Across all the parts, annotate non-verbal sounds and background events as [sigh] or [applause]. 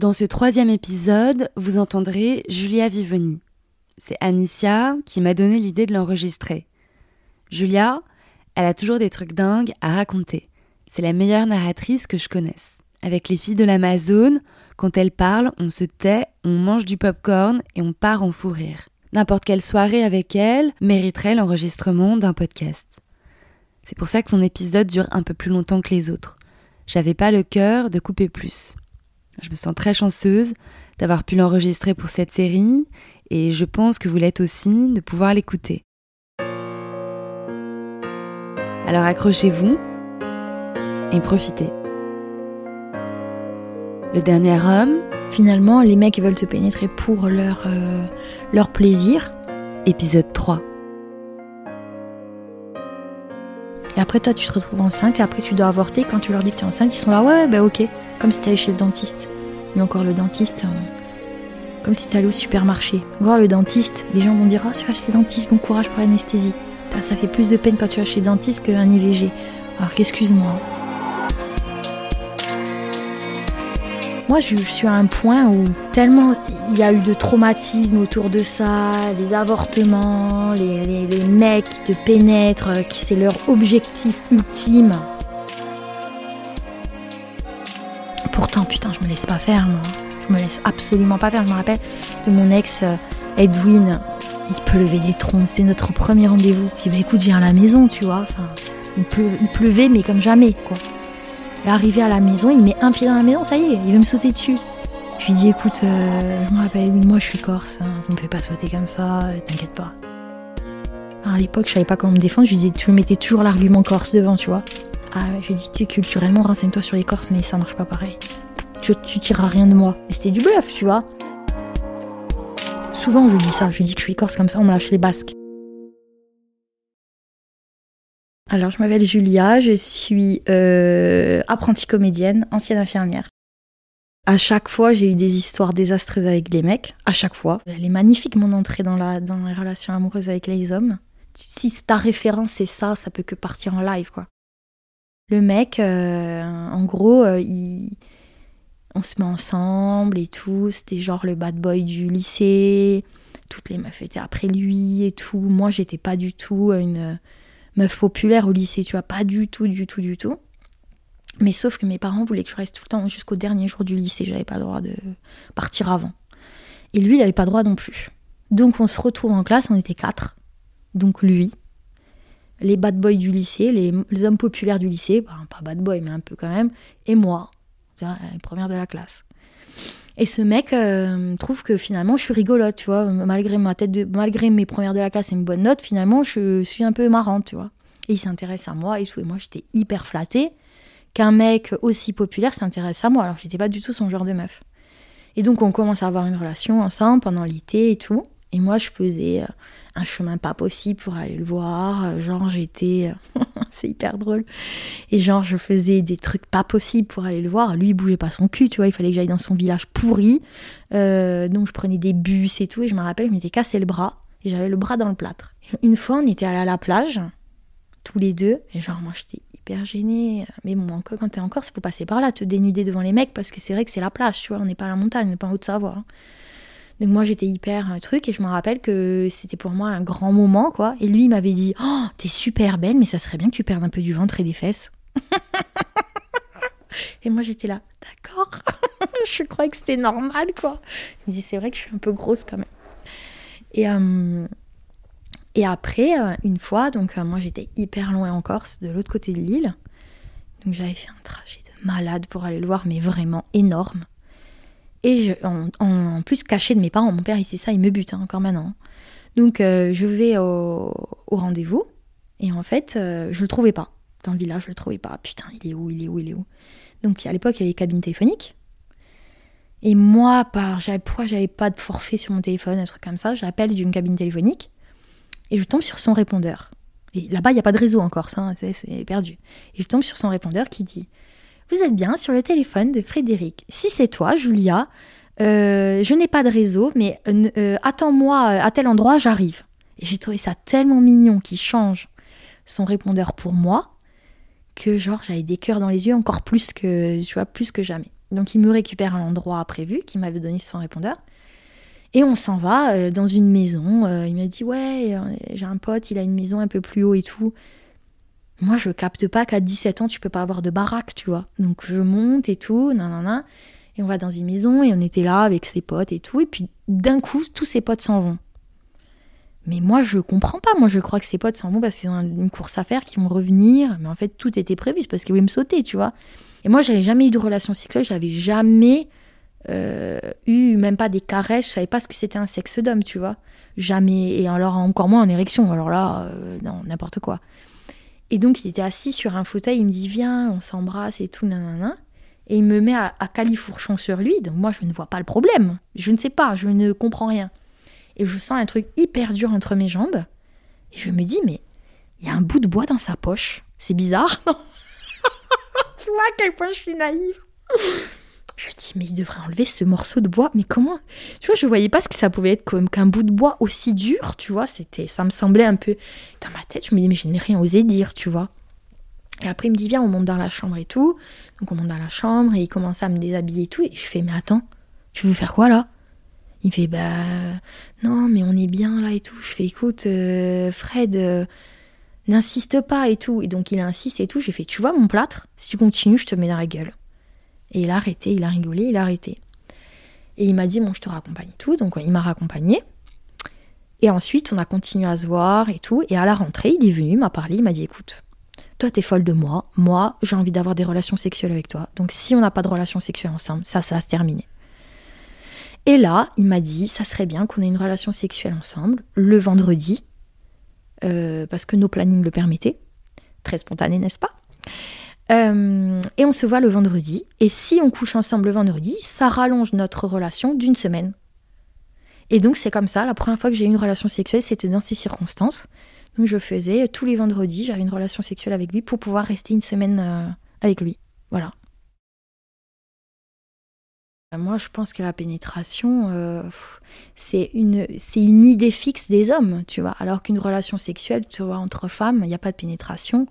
Dans ce troisième épisode, vous entendrez Julia Vivoni. C'est Anicia qui m'a donné l'idée de l'enregistrer. Julia, elle a toujours des trucs dingues à raconter. C'est la meilleure narratrice que je connaisse. Avec les filles de l'Amazone, quand elle parle, on se tait, on mange du popcorn et on part en fou rire. N'importe quelle soirée avec elle mériterait l'enregistrement d'un podcast. C'est pour ça que son épisode dure un peu plus longtemps que les autres. J'avais pas le cœur de couper plus. Je me sens très chanceuse d'avoir pu l'enregistrer pour cette série et je pense que vous l'êtes aussi de pouvoir l'écouter. Alors accrochez-vous et profitez. Le dernier homme. Finalement, les mecs veulent te pénétrer pour leur, euh, leur plaisir. Épisode 3. Et après, toi, tu te retrouves enceinte et après, tu dois avorter. Quand tu leur dis que tu es enceinte, ils sont là, ouais, bah ok. Comme si t'allais chez le dentiste. Mais encore le dentiste, euh, comme si t'allais au supermarché. Voir le dentiste, les gens vont dire, ah, tu vas chez le dentiste, bon courage pour l'anesthésie. Ça fait plus de peine quand tu vas chez le dentiste qu'un IVG. Alors qu'excuse-moi. Moi, je, suis à un point où tellement il y a eu de traumatisme autour de ça, les avortements, les, mecs qui te pénètrent, qui c'est leur objectif ultime. Pourtant, putain, je me laisse pas faire, moi. Je me laisse absolument pas faire. Je me rappelle de mon ex euh, Edwin. Il pleuvait des trompes, c'est notre premier rendez-vous. Je dis, bah écoute, viens à la maison, tu vois. Il, il pleuvait, mais comme jamais, quoi. Arrivé à la maison, il met un pied dans la maison, ça y est, il veut me sauter dessus. Je lui dis écoute, euh, je me rappelle, moi je suis corse, hein, vous me fais pas sauter comme ça, t'inquiète pas. à l'époque, je savais pas comment me défendre, je lui disais, tu mettais toujours l'argument corse devant, tu vois. Ah je lui dis, tu sais, culturellement, renseigne-toi sur les corses, mais ça marche pas pareil. Tu, tu tireras rien de moi. Et c'était du bluff, tu vois. Souvent, je dis ça, je dis que je suis corse comme ça, on me lâche les basques. Alors, je m'appelle Julia, je suis euh, apprentie comédienne, ancienne infirmière. À chaque fois, j'ai eu des histoires désastreuses avec les mecs. À chaque fois. Elle est magnifique, mon entrée dans, la, dans les relations amoureuses avec les hommes. Si ta référence c'est ça, ça peut que partir en live, quoi. Le mec, euh, en gros, euh, on se met ensemble et tout. C'était genre le bad boy du lycée. Toutes les meufs étaient après lui et tout. Moi, j'étais pas du tout une populaire au lycée, tu vois, pas du tout, du tout, du tout. Mais sauf que mes parents voulaient que je reste tout le temps jusqu'au dernier jour du lycée, j'avais pas le droit de partir avant. Et lui, il avait pas le droit non plus. Donc on se retrouve en classe, on était quatre. Donc lui, les bad boys du lycée, les, hommes populaires du lycée, pas bad boy, mais un peu quand même, et moi, première de la classe. Et ce mec euh, trouve que finalement je suis rigolote, tu vois, malgré ma tête malgré mes premières de la classe et une bonne note, finalement je suis un peu marrante, tu vois. Et il s'intéresse à moi et tout. Et moi j'étais hyper flattée qu'un mec aussi populaire s'intéresse à moi. Alors j'étais pas du tout son genre de meuf. Et donc on commence à avoir une relation ensemble pendant l'été et tout. Et moi je faisais euh, un chemin pas possible pour aller le voir. Euh, genre, j'étais. [laughs] c'est hyper drôle. Et genre, je faisais des trucs pas possibles pour aller le voir. Lui, il bougeait pas son cul, tu vois. Il fallait que j'aille dans son village pourri. Euh, donc, je prenais des bus et tout. Et je me rappelle, je m'étais cassé le bras. Et j'avais le bras dans le plâtre. Une fois, on était allés à la plage, tous les deux. Et genre, moi, j'étais hyper gênée. Mais bon, quand t'es en Corse, il faut passer par là, te dénuder devant les mecs, parce que c'est vrai que c'est la plage, tu vois. On n'est pas à la montagne, on n'est pas en Haute-Savoie. Hein. Donc moi j'étais hyper un truc et je me rappelle que c'était pour moi un grand moment quoi. Et lui il m'avait dit oh t'es super belle mais ça serait bien que tu perdes un peu du ventre et des fesses. [laughs] et moi j'étais là d'accord. [laughs] je croyais que c'était normal quoi. Je me disais c'est vrai que je suis un peu grosse quand même. Et euh, et après euh, une fois donc euh, moi j'étais hyper loin en Corse de l'autre côté de l'île. Donc j'avais fait un trajet de malade pour aller le voir mais vraiment énorme. Et je, en, plus caché de mes parents, mon père il sait ça, il me bute hein, encore maintenant. Donc euh, je vais au, rendez-vous et en fait euh, je le trouvais pas. Dans le village je le trouvais pas. Putain il est où, il est où, il est où? Donc à l'époque il y avait les cabines téléphoniques. Et moi, par, pourquoi j'avais pas de forfait sur mon téléphone, un truc comme ça, j'appelle d'une cabine téléphonique et je tombe sur son répondeur. Et là-bas, il n'y a pas de réseau encore, ça, hein, c'est perdu. Et je tombe sur son répondeur qui dit vous êtes bien sur le téléphone de Frédéric. Si c'est toi, Julia, euh, je n'ai pas de réseau, mais euh, euh, attends-moi à tel endroit, j'arrive. Et j'ai trouvé ça tellement mignon qu'il change son répondeur pour moi que genre j'avais des cœurs dans les yeux encore plus que tu vois plus que jamais. Donc il me récupère à l'endroit prévu qu'il m'avait donné son répondeur. Et on s'en va dans une maison. Il m'a dit Ouais, j'ai un pote, il a une maison un peu plus haut et tout. Moi, je capte pas qu'à 17 ans, tu peux pas avoir de baraque, tu vois. Donc je monte et tout, nanana. Et on va dans une maison et on était là avec ses potes et tout. Et puis d'un coup, tous ses potes s'en vont. Mais moi, je comprends pas. Moi, je crois que ses potes s'en vont parce qu'ils ont une course à faire, qu'ils vont revenir. Mais en fait, tout était prévu, parce qu'ils voulaient me sauter, tu vois. Et moi, j'avais jamais eu de relation sexuelle, j'avais jamais euh, eu même pas des caresses, je savais pas ce que c'était un sexe d'homme, tu vois. Jamais. Et alors, encore moins en érection. Alors là, euh, non, n'importe quoi. Et donc, il était assis sur un fauteuil, il me dit Viens, on s'embrasse et tout, nanana. Et il me met à, à califourchon sur lui. Donc, moi, je ne vois pas le problème. Je ne sais pas, je ne comprends rien. Et je sens un truc hyper dur entre mes jambes. Et je me dis Mais il y a un bout de bois dans sa poche. C'est bizarre, [laughs] tu vois à quel point je suis naïve. Mais il devrait enlever ce morceau de bois. Mais comment? Tu vois, je voyais pas ce que ça pouvait être comme qu'un bout de bois aussi dur, tu vois. C'était, ça me semblait un peu dans ma tête. Je me dis, mais je n'ai rien osé dire, tu vois. Et après, il me dit, viens, on monte dans la chambre et tout. Donc, on monte dans la chambre et il commence à me déshabiller et tout. Et je fais, mais attends, tu veux faire quoi là? Il fait, bah, non, mais on est bien là et tout. Je fais, écoute, euh, Fred, euh, n'insiste pas et tout. Et donc, il insiste et tout. J'ai fait, tu vois mon plâtre? Si tu continues, je te mets dans la gueule. Et il a arrêté, il a rigolé, il a arrêté. Et il m'a dit, bon, je te raccompagne tout. Donc, il m'a raccompagné. Et ensuite, on a continué à se voir et tout. Et à la rentrée, il est venu, il m'a parlé, il m'a dit, écoute, toi, t'es folle de moi. Moi, j'ai envie d'avoir des relations sexuelles avec toi. Donc, si on n'a pas de relations sexuelles ensemble, ça, ça va se terminer. Et là, il m'a dit, ça serait bien qu'on ait une relation sexuelle ensemble le vendredi, euh, parce que nos plannings le permettaient. Très spontané, n'est-ce pas? Euh, et on se voit le vendredi. Et si on couche ensemble le vendredi, ça rallonge notre relation d'une semaine. Et donc c'est comme ça, la première fois que j'ai eu une relation sexuelle, c'était dans ces circonstances. Donc je faisais tous les vendredis, j'avais une relation sexuelle avec lui pour pouvoir rester une semaine euh, avec lui. Voilà. Moi, je pense que la pénétration, euh, c'est une, c'est une idée fixe des hommes, tu vois. Alors qu'une relation sexuelle, tu vois, entre femmes, il n'y a pas de pénétration.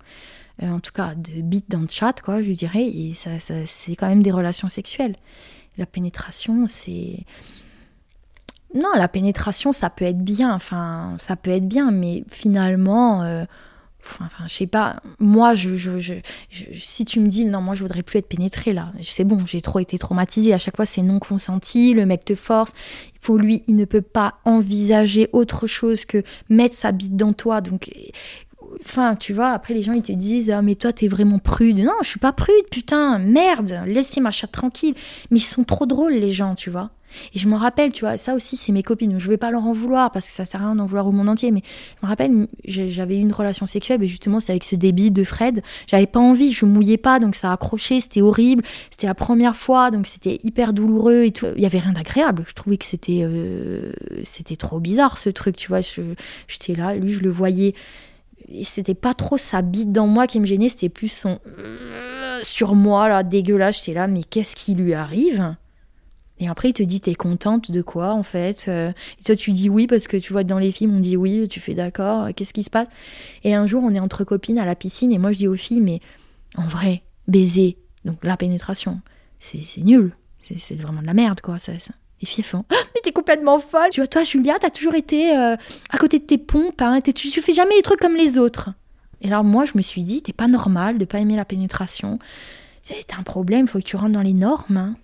Euh, en tout cas de bite dans le chat, quoi, je dirais, et ça, c'est quand même des relations sexuelles. La pénétration, c'est... Non, la pénétration, ça peut être bien, enfin, ça peut être bien, mais finalement, euh, enfin, je sais pas, moi, je, je, si tu me dis, non, moi, je voudrais plus être pénétrée, là, c'est bon, j'ai trop été traumatisée, à chaque fois, c'est non consenti, le mec te force, il faut lui, il ne peut pas envisager autre chose que mettre sa bite dans toi, donc Enfin, tu vois, après les gens ils te disent ah, mais toi t'es vraiment prude. Non, je suis pas prude, putain, merde, laissez ma chatte tranquille. Mais ils sont trop drôles les gens, tu vois. Et je me rappelle, tu vois, ça aussi c'est mes copines. Je vais pas leur en vouloir parce que ça sert à rien d'en vouloir au monde entier. Mais je me rappelle, j'avais eu une relation sexuelle, mais justement c'est avec ce débit de Fred. J'avais pas envie, je mouillais pas, donc ça accrochait, c'était horrible. C'était la première fois, donc c'était hyper douloureux et tout. Il y avait rien d'agréable. Je trouvais que c'était euh, c'était trop bizarre ce truc, tu vois. J'étais là, lui je le voyais c'était pas trop sa bite dans moi qui me gênait, c'était plus son euh, sur moi, là, dégueulasse. J'étais là, mais qu'est-ce qui lui arrive? Et après, il te dit, t'es contente de quoi, en fait euh, Et toi, tu dis oui, parce que tu vois, dans les films, on dit oui, tu fais d'accord, euh, qu'est-ce qui se passe? Et un jour, on est entre copines à la piscine, et moi, je dis aux filles, mais en vrai, baiser, donc la pénétration, c'est nul. C'est vraiment de la merde, quoi. Ça, ça. Les filles font ah, Mais t'es complètement folle Tu vois, toi, Julia, t'as toujours été euh, à côté de tes pompes, hein, tu fais jamais les trucs comme les autres. Et alors, moi, je me suis dit T'es pas normal de pas aimer la pénétration. C'est un problème, faut que tu rentres dans les normes. Hein.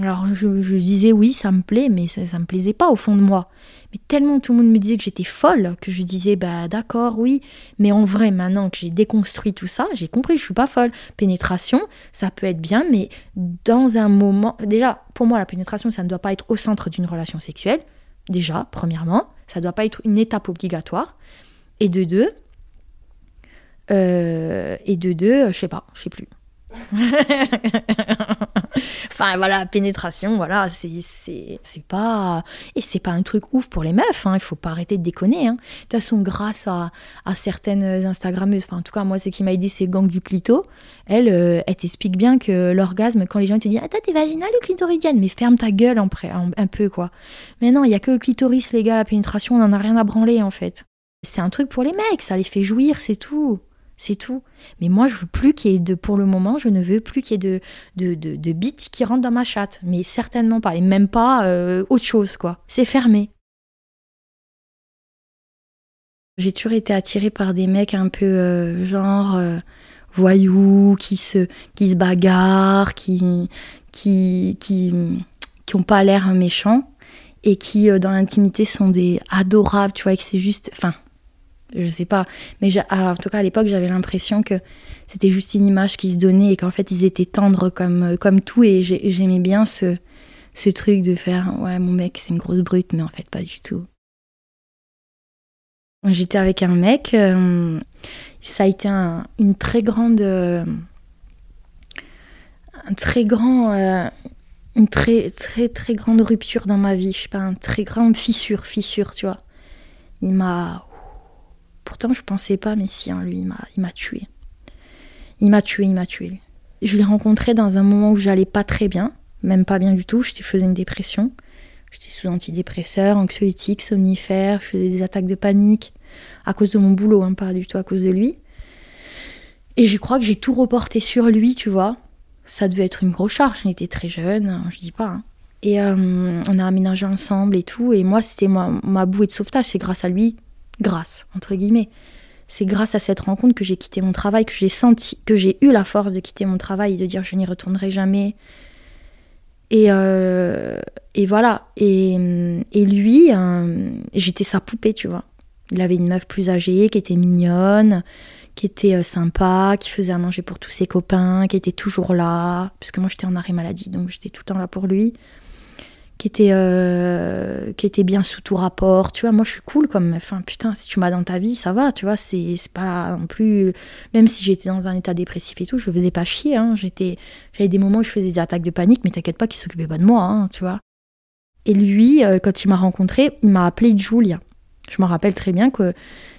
Alors je, disais oui, ça me plaît, mais ça, ça me plaisait pas au fond de moi. Mais tellement tout le monde me disait que j'étais folle, que je disais bah d'accord, oui. Mais en vrai, maintenant que j'ai déconstruit tout ça, j'ai compris je suis pas folle. Pénétration, ça peut être bien, mais dans un moment. Déjà, pour moi, la pénétration, ça ne doit pas être au centre d'une relation sexuelle. Déjà, premièrement, ça ne doit pas être une étape obligatoire. Et de deux, euh, et de deux, je sais pas, je sais plus. [laughs] enfin voilà, pénétration, voilà, c'est pas et c'est pas un truc ouf pour les meufs. Hein, il faut pas arrêter de déconner. Hein. De toute façon, grâce à, certaines Instagrammeuses, enfin en tout cas moi c'est qui m'a aidé, c'est Gang du Clito. Elle, euh, t'explique bien que l'orgasme, quand les gens te disent ah t'es vaginale ou clitoridienne, mais ferme ta gueule en, un peu quoi. Mais non, il y a que le clitoris les gars, la pénétration, on en a rien à branler en fait. C'est un truc pour les mecs, ça les fait jouir, c'est tout. C'est tout. Mais moi, je veux plus qu'il y ait de, pour le moment, je ne veux plus qu'il y ait de, de, de, bits qui rentrent dans ma chatte. Mais certainement pas. Et même pas euh, autre chose, quoi. C'est fermé. J'ai toujours été attirée par des mecs un peu euh, genre euh, voyous, qui se, qui se bagarrent, qui, qui, qui, qui ont pas l'air méchants et qui dans l'intimité sont des adorables, tu vois, et que c'est juste, enfin, je sais pas. Mais en tout cas, à l'époque, j'avais l'impression que c'était juste une image qui se donnait et qu'en fait, ils étaient tendres comme, euh, comme tout. Et j'aimais bien ce, ce truc de faire Ouais, mon mec, c'est une grosse brute, mais en fait, pas du tout. J'étais avec un mec. Euh, ça a été une très grande. un très grand. Euh, une très, très, très grande rupture dans ma vie. Je sais pas, une très grande fissure, fissure, tu vois. Il m'a Pourtant, je pensais pas, mais si, hein, lui, il m'a tué. Il m'a tué, il m'a tué. Je l'ai rencontré dans un moment où j'allais pas très bien, même pas bien du tout. Je faisais une dépression. J'étais sous antidépresseurs, anxiolytiques, somnifères. Je faisais des attaques de panique à cause de mon boulot, hein, pas du tout à cause de lui. Et je crois que j'ai tout reporté sur lui, tu vois. Ça devait être une grosse charge. J'étais très jeune, hein, je dis pas. Hein. Et euh, on a aménagé ensemble et tout. Et moi, c'était ma, ma bouée de sauvetage. C'est grâce à lui grâce, entre guillemets. C'est grâce à cette rencontre que j'ai quitté mon travail, que j'ai senti, que j'ai eu la force de quitter mon travail et de dire je n'y retournerai jamais. Et, euh, et voilà. Et, lui, euh, j'étais sa poupée, tu vois. Il avait une meuf plus âgée, qui était mignonne, qui était euh, sympa, qui faisait à manger pour tous ses copains, qui était toujours là. Parce que moi, j'étais en arrêt maladie, donc j'étais tout le temps là pour lui qui était, euh, qui était bien sous tout rapport. Tu vois, moi je suis cool comme Enfin, putain, si tu m'as dans ta vie, ça va, tu vois, c'est pas non plus. Même si j'étais dans un état dépressif et tout, je faisais pas chier. Hein. J'étais, j'avais des moments où je faisais des attaques de panique, mais t'inquiète pas qu'il s'occupait pas de moi, hein, tu vois. Et lui, euh, quand il m'a rencontré, il m'a appelé Julia. Je me rappelle très bien que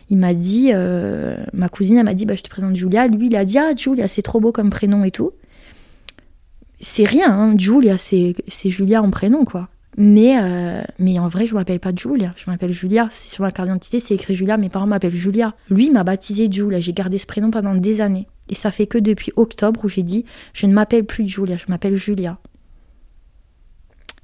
il m'a dit, euh, ma cousine, elle m'a dit, bah, je te présente Julia. Lui, il a dit, ah, Julia, c'est trop beau comme prénom et tout c'est rien, hein. Julia, c'est Julia en prénom, quoi. Mais, euh, mais en vrai, je m'appelle pas Julia, je m'appelle Julia. C'est sur ma carte d'identité, c'est écrit Julia, mes parents m'appellent Julia. Lui m'a baptisé Julia, j'ai gardé ce prénom pendant des années. Et ça fait que depuis octobre où j'ai dit, je ne m'appelle plus Julia, je m'appelle Julia.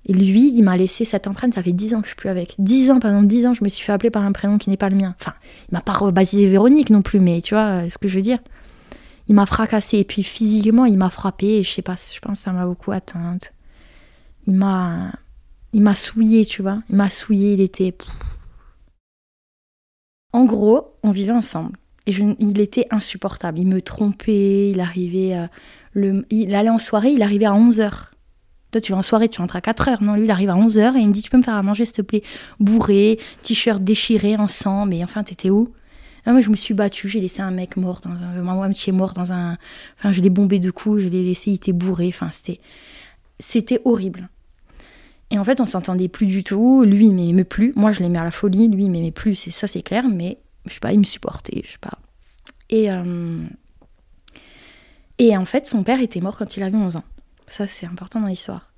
Et lui, il m'a laissé cette empreinte, ça fait dix ans que je suis plus avec. Dix ans, pendant dix ans, je me suis fait appeler par un prénom qui n'est pas le mien. Enfin, il m'a pas rebaptisé Véronique non plus, mais tu vois ce que je veux dire il m'a fracassé. Et puis physiquement, il m'a frappé. Et je sais pas, je pense que ça m'a beaucoup atteinte. Il m'a, il m'a souillé, tu vois. Il m'a souillé. Il était. En gros, on vivait ensemble. Et il était insupportable. Il me trompait. Il arrivait. Euh, le, il allait en soirée. Il arrivait à 11h. Toi, tu vas en soirée, tu rentres à 4h. Non, lui, il arrive à 11h et il me dit Tu peux me faire à manger, s'il te plaît? Bourré, t-shirt déchiré, ensemble. Et enfin, t'étais où? Ah, moi, je me suis battue, j'ai laissé un mec mort dans un. Ma moitié mort dans un. Enfin, je l'ai bombé de coups, je l'ai laissé, il était bourré. Enfin, c'était. C'était horrible. Et en fait, on s'entendait plus du tout. Lui, il m'aimait plus. Moi, je l'aimais à la folie. Lui, il m'aimait plus. C'est ça, c'est clair. Mais je sais pas, il me supportait. Je sais pas. Et. Euh, et en fait, son père était mort quand il avait 11 ans. Ça, c'est important dans l'histoire.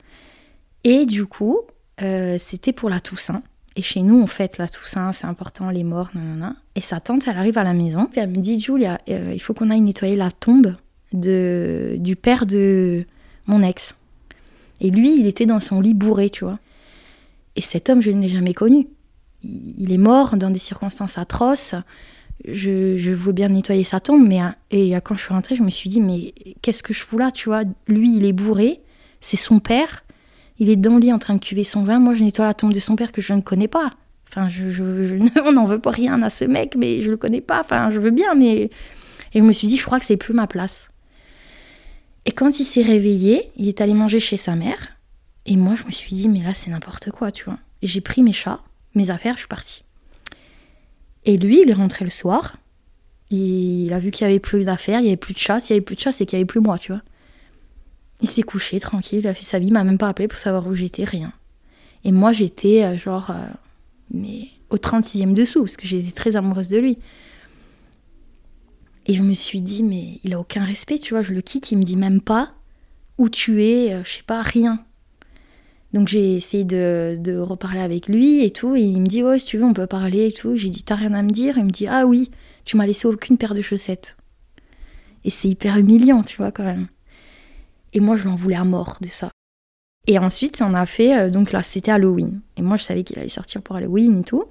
Et du coup, euh, c'était pour la Toussaint. Et chez nous, on fête la Toussaint, c'est important, les morts, nanana. Et sa tante, elle arrive à la maison, elle me dit, Julia, euh, il faut qu'on aille nettoyer la tombe de, du père de mon ex. Et lui, il était dans son lit bourré, tu vois. Et cet homme, je ne l'ai jamais connu. Il est mort dans des circonstances atroces. Je, je veux bien nettoyer sa tombe, mais et quand je suis rentrée, je me suis dit, mais qu'est-ce que je fous là, tu vois? Lui, il est bourré, c'est son père il est dans le lit en train de cuver son vin. Moi, je nettoie la tombe de son père que je ne connais pas. Enfin, je, [laughs] on n'en veut pas rien à ce mec, mais je le connais pas. Enfin, je veux bien, mais. Et je me suis dit, je crois que c'est plus ma place. Et quand il s'est réveillé, il est allé manger chez sa mère. Et moi, je me suis dit, mais là, c'est n'importe quoi, tu vois. J'ai pris mes chats, mes affaires, je suis partie. Et lui, il est rentré le soir. Il a vu qu'il y avait plus d'affaires, il y avait plus de chats. S'il y avait plus de chats, c'est qu'il y avait plus moi, tu vois. Il s'est couché tranquille, il a fait sa vie, il m'a même pas appelé pour savoir où j'étais, rien. Et moi j'étais euh, genre euh, mais au 36e dessous parce que j'étais très amoureuse de lui. Et je me suis dit mais il a aucun respect, tu vois, je le quitte, il me dit même pas où tu es, euh, je sais pas, rien. Donc j'ai essayé de, de, reparler avec lui et tout, et il me dit ouais si tu veux on peut parler et tout. J'ai dit t'as rien à me dire, il me dit ah oui, tu m'as laissé aucune paire de chaussettes. Et c'est hyper humiliant, tu vois, quand même. Et moi, je l'en voulais à mort de ça. Et ensuite, on a fait, euh, donc là, c'était Halloween. Et moi, je savais qu'il allait sortir pour Halloween et tout.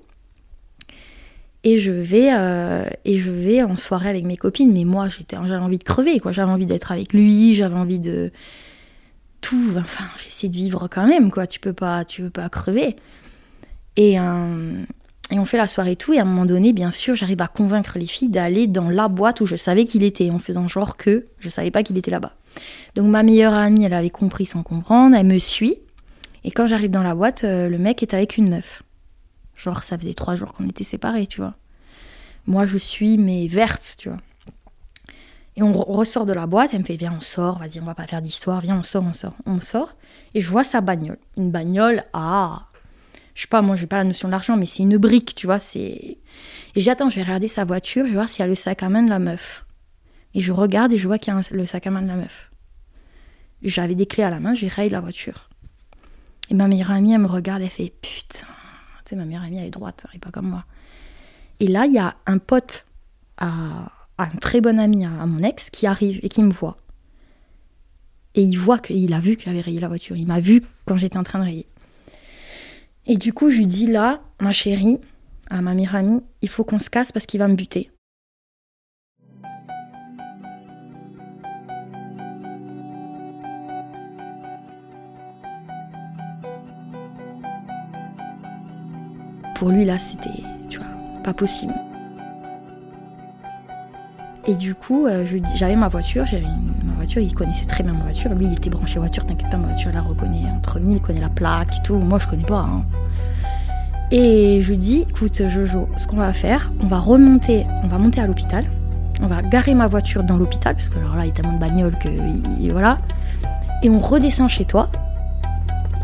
Et je vais, euh, et je vais en soirée avec mes copines. Mais moi, j'avais envie de crever, quoi. J'avais envie d'être avec lui, j'avais envie de tout. Enfin, j'essaie de vivre quand même, quoi. Tu peux pas, tu peux pas crever. Et, euh, et on fait la soirée et tout. Et à un moment donné, bien sûr, j'arrive à convaincre les filles d'aller dans la boîte où je savais qu'il était, en faisant genre que je savais pas qu'il était là-bas. Donc ma meilleure amie, elle avait compris sans comprendre, elle me suit. Et quand j'arrive dans la boîte, euh, le mec est avec une meuf. Genre, ça faisait trois jours qu'on était séparés, tu vois. Moi, je suis, mais verte, tu vois. Et on ressort de la boîte, elle me fait, viens, on sort, vas-y, on va pas faire d'histoire, viens, on sort, on sort. On sort, et je vois sa bagnole. Une bagnole, ah, je sais pas, moi, j'ai pas la notion de l'argent, mais c'est une brique, tu vois, c'est... Et j'attends, je vais regarder sa voiture, je vais voir s'il y a le sac à main de la meuf. Et je regarde et je vois qu'il y a le sac à main de la meuf. J'avais des clés à la main, j'ai rayé la voiture. Et ma meilleure amie, elle me regarde, elle fait putain. Tu sais, ma meilleure amie, elle est droite, elle est pas comme moi. Et là, il y a un pote, un très bon ami à, mon ex, qui arrive et qui me voit. Et il voit qu'il a vu que j'avais rayé la voiture. Il m'a vu quand j'étais en train de rayer. Et du coup, je lui dis là, ma chérie, à ma meilleure amie, il faut qu'on se casse parce qu'il va me buter. Lui, là, c'était, tu vois, pas possible. Et du coup, euh, j'avais ma voiture, j'avais ma voiture, il connaissait très bien ma voiture. Lui, il était branché voiture, t'inquiète pas, ma voiture, la reconnaît entre mille, il connaît la plaque et tout. Moi, je connais pas. Hein. Et je lui dis, écoute, Jojo, ce qu'on va faire, on va remonter, on va monter à l'hôpital, on va garer ma voiture dans l'hôpital, parce que alors là, il y a tellement de bagnoles que voilà. Et on redescend chez toi.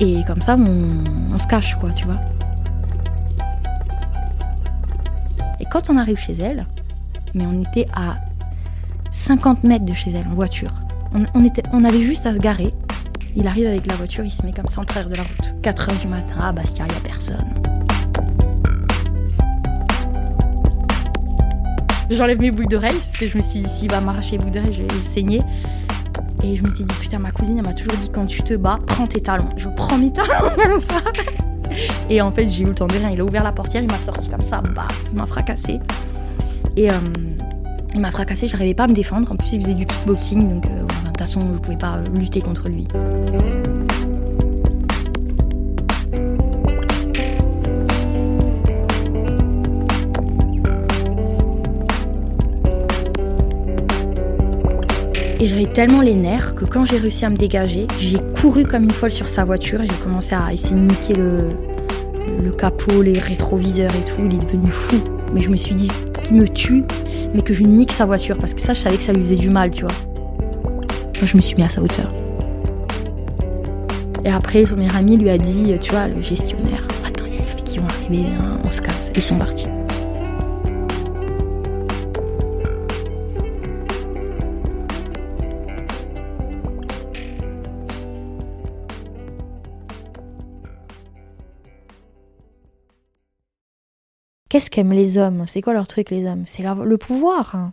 Et comme ça, on, on se cache, quoi, tu vois. Et quand on arrive chez elle, mais on était à 50 mètres de chez elle en voiture. On, était, on avait juste à se garer. Il arrive avec la voiture, il se met comme ça en travers de la route. 4 heures du matin, à Bastia, il n'y a personne. J'enlève mes boucles d'oreilles parce que je me suis dit, s'il va m'arracher les boucles d'oreilles, je vais saigner. Et je me suis dit, putain, ma cousine, elle m'a toujours dit, quand tu te bats, prends tes talons. Je prends mes talons [laughs] comme ça. Et en fait, j'ai eu le temps de rien. Il a ouvert la portière, il m'a sorti comme ça, bah, il m'a fracassé. Et euh, il m'a fracassé, j'arrivais pas à me défendre. En plus, il faisait du kickboxing, donc euh, de toute façon, je pouvais pas euh, lutter contre lui. Et j'avais tellement les nerfs que quand j'ai réussi à me dégager, j'ai couru comme une folle sur sa voiture et j'ai commencé à essayer de niquer le, capot, les rétroviseurs et tout. Il est devenu fou. Mais je me suis dit qu'il me tue, mais que je nique sa voiture parce que ça, je savais que ça lui faisait du mal, tu vois. Moi, je me suis mis à sa hauteur. Et après, son meilleur ami lui a dit, tu vois, le gestionnaire, attends, il y a les filles qui vont arriver, viens, on se casse. Ils sont partis. Qu'est-ce qu'aiment les hommes? C'est quoi leur truc, les hommes? C'est le pouvoir. Hein.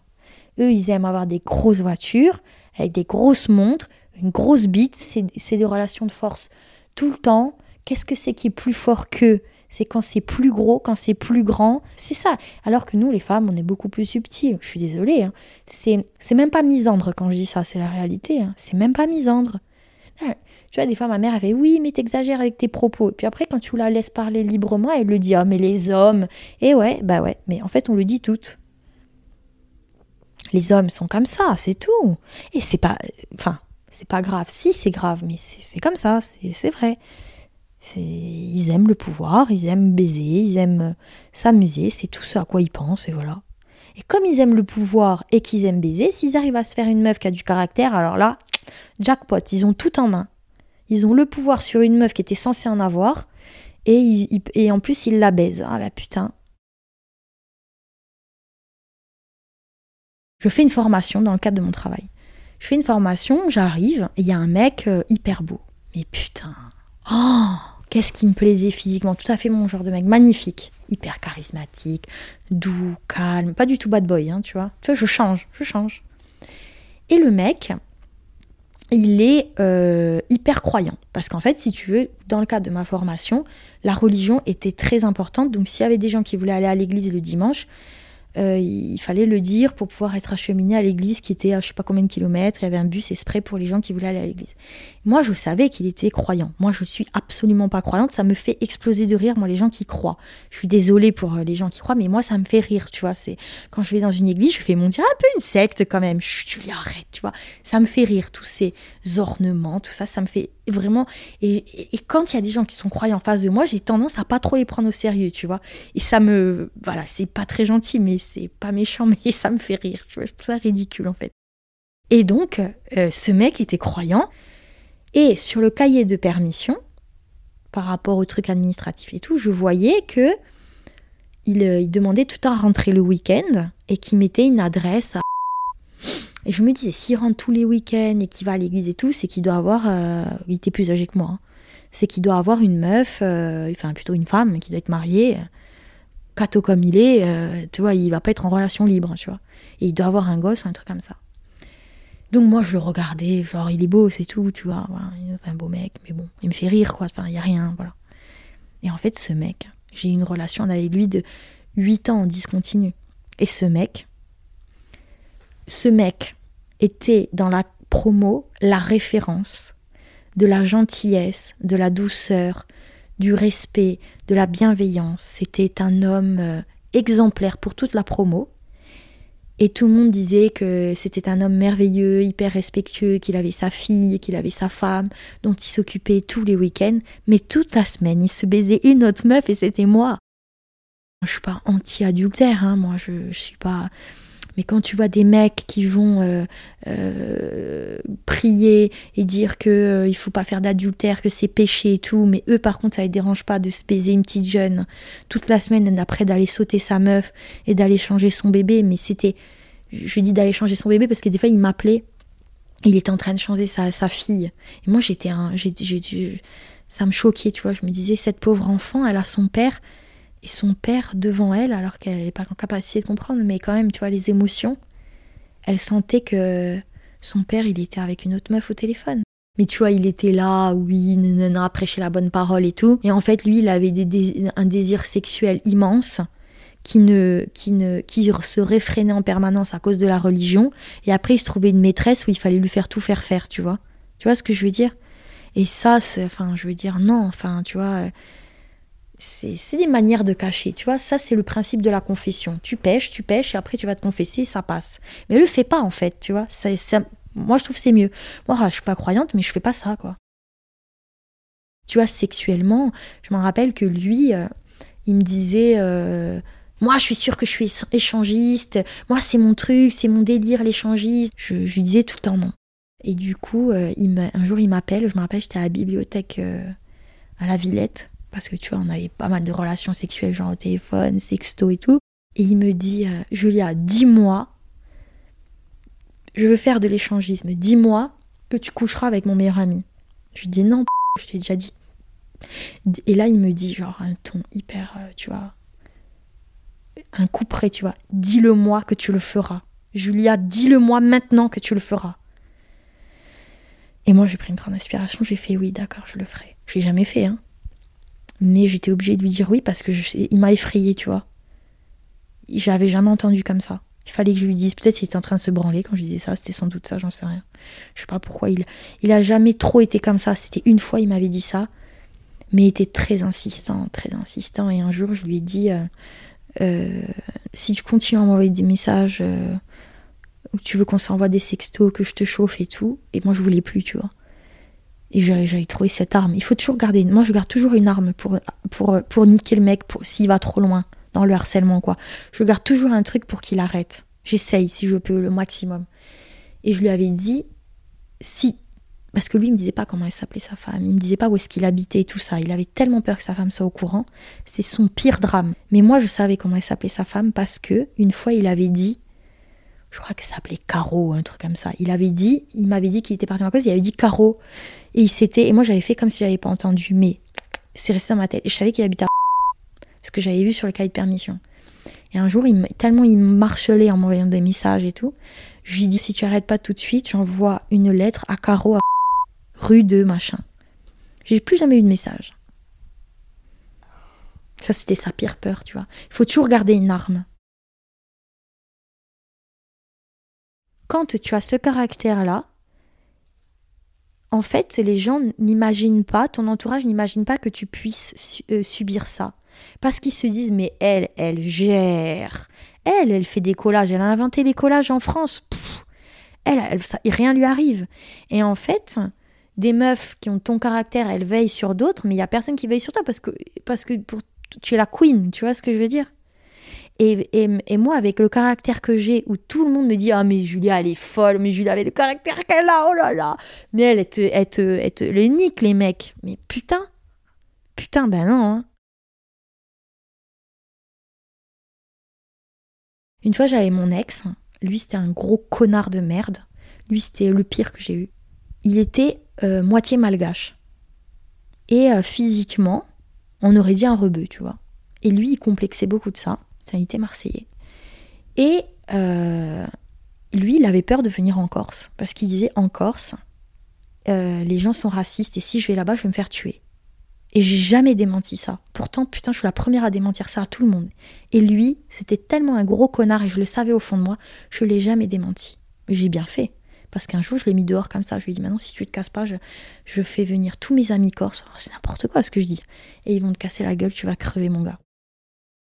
Eux, ils aiment avoir des grosses voitures, avec des grosses montres, une grosse bite. C'est des relations de force tout le temps. Qu'est-ce que c'est qui est plus fort qu'eux? C'est quand c'est plus gros, quand c'est plus grand? C'est ça. Alors que nous, les femmes, on est beaucoup plus subtils. Je suis désolée. Hein. C'est même pas misandre quand je dis ça, c'est la réalité. Hein. C'est même pas misandre. Tu vois, des fois, ma mère, elle fait Oui, mais t'exagères avec tes propos. Et puis après, quand tu la laisses parler librement, elle le dit Ah, mais les hommes. Et ouais, bah ouais, mais en fait, on le dit toutes. Les hommes sont comme ça, c'est tout. Et c'est pas. Enfin, c'est pas grave. Si, c'est grave, mais c'est comme ça, c'est vrai. Ils aiment le pouvoir, ils aiment baiser, ils aiment s'amuser, c'est tout ce à quoi ils pensent, et voilà. Et comme ils aiment le pouvoir et qu'ils aiment baiser, s'ils arrivent à se faire une meuf qui a du caractère, alors là, jackpot, ils ont tout en main. Ils ont le pouvoir sur une meuf qui était censée en avoir, et, en plus ils la baisent. Ah bah putain. Je fais une formation dans le cadre de mon travail. Je fais une formation, j'arrive, et il y a un mec euh, hyper beau. Mais putain. Oh, qu'est-ce qui me plaisait physiquement. Tout à fait mon genre de mec. Magnifique. Hyper charismatique, doux, calme. Pas du tout bad boy, hein, tu vois. Tu vois, je change, je change. Et le mec, il est euh, hyper croyant. Parce qu'en fait, si tu veux, dans le cadre de ma formation, la religion était très importante. Donc s'il y avait des gens qui voulaient aller à l'église le dimanche, euh, il fallait le dire pour pouvoir être acheminé à l'église qui était à je sais pas combien de kilomètres. Il y avait un bus exprès pour les gens qui voulaient aller à l'église. Moi, je savais qu'il était croyant. Moi, je suis absolument pas croyante. Ça me fait exploser de rire, moi, les gens qui croient. Je suis désolée pour euh, les gens qui croient, mais moi, ça me fait rire, tu vois. C'est quand je vais dans une église, je fais mon dieu un peu une secte quand même. Chut, Julia, arrête, tu vois. Ça me fait rire, tous ces ornements, tout ça, ça me fait vraiment. Et, quand il y a des gens qui sont croyants en face de moi, j'ai tendance à pas trop les prendre au sérieux, tu vois. Et ça me, voilà, c'est pas très gentil, mais c'est pas méchant, [laughs] mais ça me fait rire, tu vois. Je trouve ça ridicule en fait. Et donc, euh, ce mec était croyant. Et sur le cahier de permission, par rapport au truc administratif et tout, je voyais que il, euh, demandait tout le temps à rentrer le week-end et qu'il mettait une adresse à... Et je me disais, s'il rentre tous les week-ends et qu'il va à l'église et tout, c'est qu'il doit avoir... Euh, il était plus âgé que moi. Hein. c'est qu'il doit avoir une meuf, euh, enfin plutôt une femme, qui doit être mariée. Cato comme il est, tu vois, il va pas être en relation libre, tu vois. Et il doit avoir un gosse ou un truc comme ça. Donc moi je le regardais, genre il est beau, c'est tout, tu vois, c'est un beau mec, mais bon, il me fait rire quoi, enfin il y a rien, voilà. Et en fait ce mec, j'ai eu une relation avec lui de 8 ans en discontinu. Et ce mec, ce mec était dans la promo la référence de la gentillesse, de la douceur, du respect, de la bienveillance. C'était un homme euh, exemplaire pour toute la promo. Et tout le monde disait que c'était un homme merveilleux, hyper respectueux, qu'il avait sa fille, qu'il avait sa femme, dont il s'occupait tous les week-ends. Mais toute la semaine, il se baisait une autre meuf et c'était moi. Je suis pas anti-adultère, hein, moi, je, je suis pas. Mais quand tu vois des mecs qui vont euh, euh, prier et dire que euh, il faut pas faire d'adultère, que c'est péché et tout, mais eux par contre ça les dérange pas de se baiser une petite jeune toute la semaine après d'aller sauter sa meuf et d'aller changer son bébé, mais c'était, je dis d'aller changer son bébé parce que des fois il m'appelait, il était en train de changer sa, fille, et moi j'étais un, j'ai, ça me choquait, tu vois, je me disais cette pauvre enfant, elle a son père et son père devant elle, alors qu'elle n'est pas en capacité de comprendre, mais quand même, tu vois, les émotions, elle sentait que son père, il était avec une autre meuf au téléphone. Mais tu vois, il était là, oui, nanana, prêcher la bonne parole et tout. Et en fait, lui, il avait un désir sexuel immense qui, ne, qui, ne, qui se réfrénait en permanence à cause de la religion. Et après, il se trouvait une maîtresse où il fallait lui faire tout faire faire, tu vois. Tu vois ce que je veux dire? Et ça, c'est, enfin, je veux dire, non, enfin, tu vois, c'est des manières de cacher, tu vois. Ça, c'est le principe de la confession. Tu pêches, tu pêches, et après tu vas te confesser, ça passe. Mais le fais pas, en fait, tu vois. Ça, moi, je trouve c'est mieux. Moi, je suis pas croyante, mais je fais pas ça, quoi. Tu vois, sexuellement, je me rappelle que lui, euh, il me disait. Euh, moi, je suis sûre que je suis échangiste. Moi, c'est mon truc, c'est mon délire, l'échangiste. Je, lui disais tout le temps non. Et du coup, euh, un jour, il m'appelle. Je me rappelle, j'étais à la bibliothèque à la Villette parce que tu vois, on avait pas mal de relations sexuelles, genre au téléphone, sexto et tout. Et il me dit, euh, Julia, dis-moi, je veux faire de l'échangisme, dis-moi que tu coucheras avec mon meilleur ami. Je lui dis non, je t'ai déjà dit. Et là, il me dit, genre, un ton hyper, euh, tu vois, un coup près, tu vois, dis-le-moi que tu le feras. Julia, dis-le-moi maintenant que tu le feras. Et moi, j'ai pris une grande inspiration, j'ai fait oui, d'accord, je le ferai. Je l'ai jamais fait, hein. Mais j'étais obligée de lui dire oui parce que il m'a effrayée, tu vois. J'avais jamais entendu comme ça. Il fallait que je lui dise. Peut-être qu'il était en train de se branler quand je disais ça. C'était sans doute ça, j'en sais rien. Je sais pas pourquoi. Il, il a jamais trop été comme ça. C'était une fois, il m'avait dit ça. Mais il était très insistant, très insistant. Et un jour, je lui ai dit euh, euh, si tu continues à m'envoyer des messages, euh, ou tu veux qu'on s'envoie des sextos, que je te chauffe et tout. Et moi, je voulais plus, tu vois. Et j'avais trouvé cette arme. Il faut toujours garder. Moi, je garde toujours une arme pour, pour, pour niquer le mec s'il va trop loin dans le harcèlement, quoi. Je garde toujours un truc pour qu'il arrête. J'essaye, si je peux, le maximum. Et je lui avais dit, si. Parce que lui, il me disait pas comment elle s'appelait sa femme. Il me disait pas où est-ce qu'il habitait et tout ça. Il avait tellement peur que sa femme soit au courant. C'est son pire drame. Mais moi, je savais comment elle s'appelait sa femme parce que, une fois, il avait dit je crois qu'elle s'appelait Caro, un truc comme ça. Il avait dit, il m'avait dit qu'il était parti en cause, il avait dit Caro. Et il s'était, et moi j'avais fait comme si j'avais pas entendu, mais c'est resté dans ma tête. Et je savais qu'il habitait à ce que j'avais vu sur le cahier de permission. Et un jour, tellement il marchelait en m'envoyant des messages et tout, Je lui dis si tu arrêtes pas tout de suite, j'envoie une lettre à Caro à rue de machin. J'ai plus jamais eu de message. Ça, c'était sa pire peur, tu vois. Il faut toujours garder une arme. Quand tu as ce caractère-là, en fait, les gens n'imaginent pas, ton entourage n'imagine pas que tu puisses euh, subir ça. Parce qu'ils se disent, mais elle, elle gère. Elle, elle fait des collages. Elle a inventé les collages en France. elle, elle ça, rien lui arrive. Et en fait, des meufs qui ont ton caractère, elles veillent sur d'autres, mais il y a personne qui veille sur toi parce que, parce que tu es la queen. Tu vois ce que je veux dire? Et, moi, avec le caractère que j'ai, où tout le monde me dit Ah, mais Julia, elle est folle, mais Julia, avait le caractère qu'elle a, oh là là. Mais elle, elle te, elle te les nique, les mecs. Mais putain, putain, ben non. Hein. Une fois, j'avais mon ex. Lui, c'était un gros connard de merde. Lui, c'était le pire que j'ai eu. Il était euh, moitié malgache. Et euh, physiquement, on aurait dit un rebeu, tu vois. Et lui, il complexait beaucoup de ça sanité marseillais. Et euh, lui, il avait peur de venir en Corse, parce qu'il disait en Corse, euh, les gens sont racistes, et si je vais là-bas, je vais me faire tuer. Et j'ai jamais démenti ça. Pourtant, putain, je suis la première à démentir ça à tout le monde. Et lui, c'était tellement un gros connard, et je le savais au fond de moi, je l'ai jamais démenti. J'ai bien fait. Parce qu'un jour, je l'ai mis dehors comme ça. Je lui ai dit, maintenant, si tu te casses pas, je, je fais venir tous mes amis corses. Oh, c'est n'importe quoi ce que je dis. Et ils vont te casser la gueule, tu vas crever, mon gars.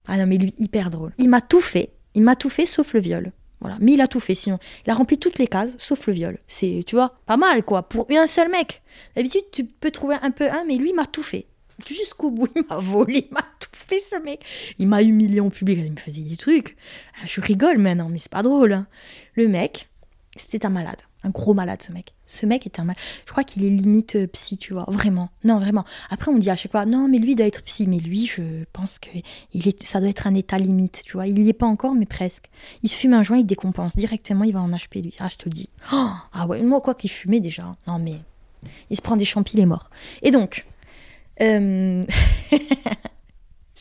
Ah non, mais lui, hyper drôle. Il m'a tout fait. Il m'a tout fait sauf le viol. Voilà. Mais il a tout fait, sinon. Il a rempli toutes les cases, sauf le viol. C'est, tu vois, pas mal, quoi. Pour un seul mec. D'habitude, tu peux trouver un peu un, mais lui, m'a tout fait. Jusqu'au bout, il m'a volé, il m'a tout fait, ce mec. Il m'a humilié en public, il me faisait des trucs. Ah, je rigole maintenant, mais c'est pas drôle. Hein. Le mec, c'était un malade un gros malade ce mec. Ce mec est un malade. Je crois qu'il est limite euh, psy, tu vois, vraiment. Non, vraiment. Après on dit à chaque fois non, mais lui doit être psy, mais lui je pense que il est ça doit être un état limite, tu vois. Il y est pas encore mais presque. Il se fume un joint, il décompense directement, il va en HP lui. Ah, je te le dis. Oh, ah ouais, moi quoi qu'il fumait déjà. Non mais il se prend des champis, il est mort. Et donc euh... [laughs]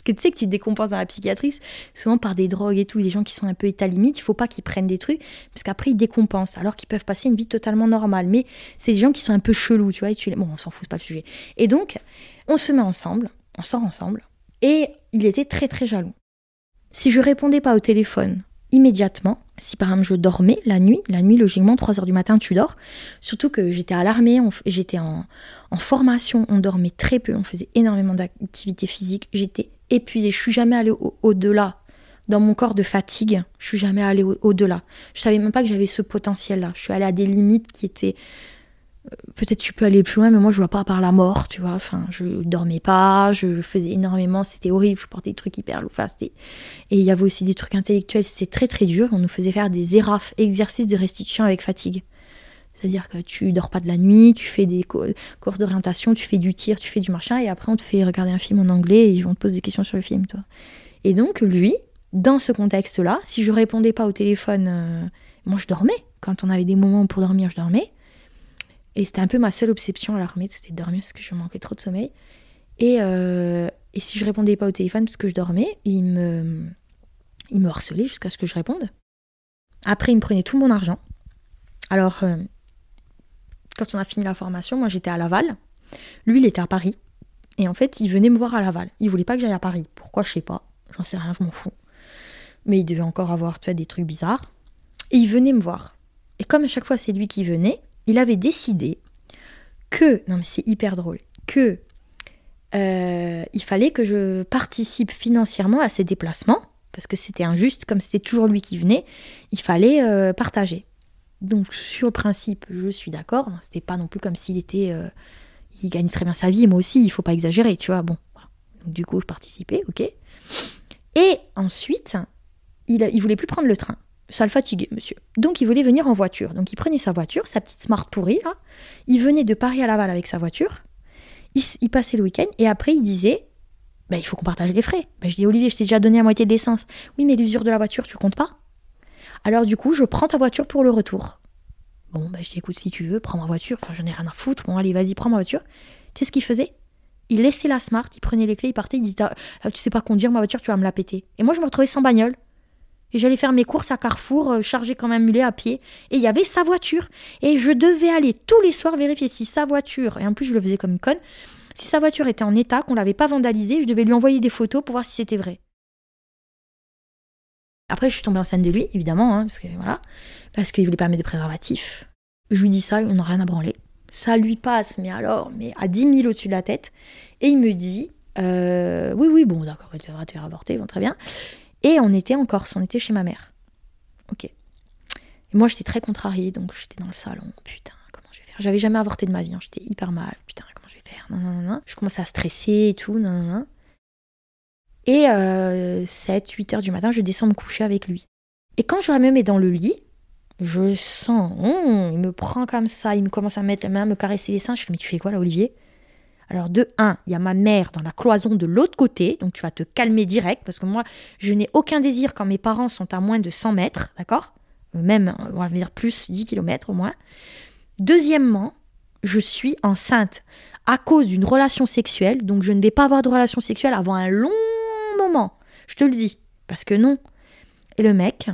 que tu sais que tu décompenses dans la psychiatrie, souvent par des drogues et tout, des gens qui sont un peu état limite, il faut pas qu'ils prennent des trucs, parce qu'après ils décompensent, alors qu'ils peuvent passer une vie totalement normale. Mais c'est des gens qui sont un peu chelous, tu vois, et tu Bon, on s'en fout, pas le sujet. Et donc, on se met ensemble, on sort ensemble, et il était très très jaloux. Si je répondais pas au téléphone immédiatement, si par exemple je dormais la nuit, la nuit logiquement 3 heures du matin tu dors, surtout que j'étais à l'armée, j'étais en, en, formation, on dormait très peu, on faisait énormément d'activités physiques, j'étais épuisée. Je suis jamais allée au-delà. dans mon corps de fatigue, je suis jamais allée au-delà. je savais même pas que j'avais ce potentiel-là. Je suis allée à des limites qui étaient. Euh, peut-être tu peux aller plus loin, mais moi je vois pas par la mort, tu vois. Enfin, je dormais pas, je faisais énormément, c'était horrible, je portais des trucs hyper lourds. et il y avait aussi des trucs intellectuels, c'était très très dur. On nous faisait faire des ERAF, exercices de restitution avec fatigue. C'est-à-dire que tu dors pas de la nuit, tu fais des cours d'orientation, tu fais du tir, tu fais du machin, et après on te fait regarder un film en anglais et on te pose des questions sur le film, toi. Et donc lui, dans ce contexte-là, si je répondais pas au téléphone, euh, moi je dormais. Quand on avait des moments pour dormir, je dormais. Et c'était un peu ma seule obsession à l'armée, c'était de dormir parce que je manquais trop de sommeil. Et, euh, et si je répondais pas au téléphone parce que je dormais, il me, il me harcelait jusqu'à ce que je réponde. Après, il me prenait tout mon argent. Alors, euh, quand on a fini la formation, moi j'étais à Laval. Lui, il était à Paris. Et en fait, il venait me voir à Laval. Il voulait pas que j'aille à Paris. Pourquoi, je sais pas. J'en sais rien, je m'en fous. Mais il devait encore avoir tu des trucs bizarres. Et il venait me voir. Et comme à chaque fois c'est lui qui venait, il avait décidé que, non mais c'est hyper drôle, que euh, il fallait que je participe financièrement à ses déplacements, parce que c'était injuste, comme c'était toujours lui qui venait, il fallait euh, partager. Donc sur le principe, je suis d'accord. C'était pas non plus comme s'il était, euh, il gagne très bien sa vie. Moi aussi, il faut pas exagérer, tu vois. Bon, du coup, je participais, ok. Et ensuite, il, voulait plus prendre le train. Ça le fatiguait, monsieur. Donc il voulait venir en voiture. Donc il prenait sa voiture, sa petite smart pourrie là. Il venait de Paris à Laval avec sa voiture. Il, passait le week-end et après il disait ben, il faut qu'on partage les frais. Ben, je dis Olivier, je t'ai déjà donné la moitié de l'essence. Oui, mais l'usure de la voiture, tu comptes pas? Alors du coup, je prends ta voiture pour le retour. Bon, bah, je dis écoute, si tu veux, prends ma voiture. Enfin, j'en ai rien à foutre. Bon, allez, vas-y, prends ma voiture. Tu sais ce qu'il faisait? Il laissait la smart, il prenait les clés, il partait, il disait ah, tu sais pas conduire ma voiture, tu vas me la péter. Et moi, je me retrouvais sans bagnole. Et j'allais faire mes courses à Carrefour, euh, chargée comme un mulet à pied. Et il y avait sa voiture. Et je devais aller tous les soirs vérifier si sa voiture, et en plus je le faisais comme une conne, si sa voiture était en état, qu'on l'avait pas vandalisée, je devais lui envoyer des photos pour voir si c'était vrai. Après, je suis tombée enceinte de lui, évidemment, hein, parce que voilà, parce voulait pas mettre de préservatif. Je lui dis ça, on n'a rien à branler. Ça lui passe, mais alors, mais à 10 000 au-dessus de la tête. Et il me dit, euh, oui, oui, bon, d'accord, tu vas te faire avorter, bon, très bien. Et on était en Corse, on était chez ma mère. Ok. Et moi, j'étais très contrariée, donc j'étais dans le salon. Putain, comment je vais faire? J'avais jamais avorté de ma vie, hein, j'étais hyper mal. Putain, comment je vais faire? Non, non, non, Je commençais à stresser et tout. Non, non. Et euh, 7, 8 heures du matin, je descends me coucher avec lui. Et quand je me mets dans le lit, je sens, oh, il me prend comme ça, il me commence à mettre la main, me caresser les seins. Je fais, mais tu fais quoi là, Olivier? Alors de 1, il y a ma mère dans la cloison de l'autre côté, donc tu vas te calmer direct, parce que moi, je n'ai aucun désir quand mes parents sont à moins de 100 mètres, d'accord? Même, on va dire plus 10 km au moins. Deuxièmement, je suis enceinte à cause d'une relation sexuelle, donc je ne vais pas avoir de relation sexuelle avant un long je te le dis, parce que non. Et le mec,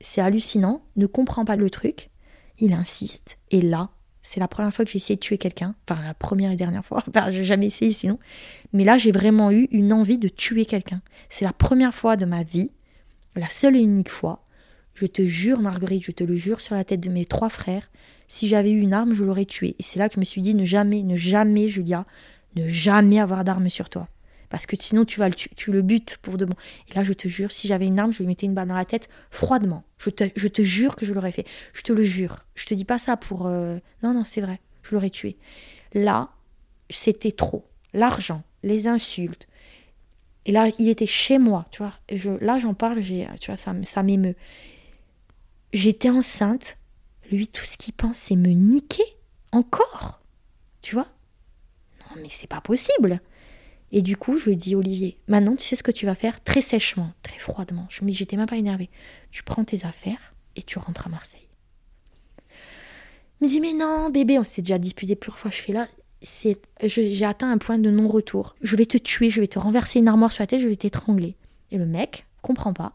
c'est hallucinant, ne comprend pas le truc, il insiste, et là, c'est la première fois que j'ai essayé de tuer quelqu'un. Enfin, la première et dernière fois. [laughs] Enfin, j'ai jamais essayé sinon. Mais là, j'ai vraiment eu une envie de tuer quelqu'un. C'est la première fois de ma vie, la seule et unique fois. Je te jure, Marguerite, je te le jure sur la tête de mes trois frères, si j'avais eu une arme, je l'aurais tué. Et c'est là que je me suis dit, ne jamais, ne jamais, Julia, ne jamais avoir d'arme sur toi. Parce que sinon, tu vas le, tu, le butes pour de bon. Et là, je te jure, si j'avais une arme, je lui mettais une balle dans la tête froidement. Je te, je te jure que je l'aurais fait. Je te le jure. Je te dis pas ça pour. Euh, non, non, c'est vrai. Je l'aurais tué. Là, c'était trop. L'argent, les insultes. Et là, il était chez moi, tu vois. Je, là, j'en parle, tu vois, ça, ça m'émeut. J'étais enceinte. Lui, tout ce qu'il pense, c'est me niquer. Encore. Tu vois? Non, mais c'est pas possible. Et du coup, je lui dis, Olivier, maintenant, tu sais ce que tu vas faire très sèchement, très froidement. Je me j'étais même pas énervée. Tu prends tes affaires et tu rentres à Marseille. Il me dit, mais non, bébé, on s'est déjà disputé plusieurs fois. Je fais là, j'ai atteint un point de non-retour. Je vais te tuer, je vais te renverser une armoire sur la tête, je vais t'étrangler. Et le mec comprend pas.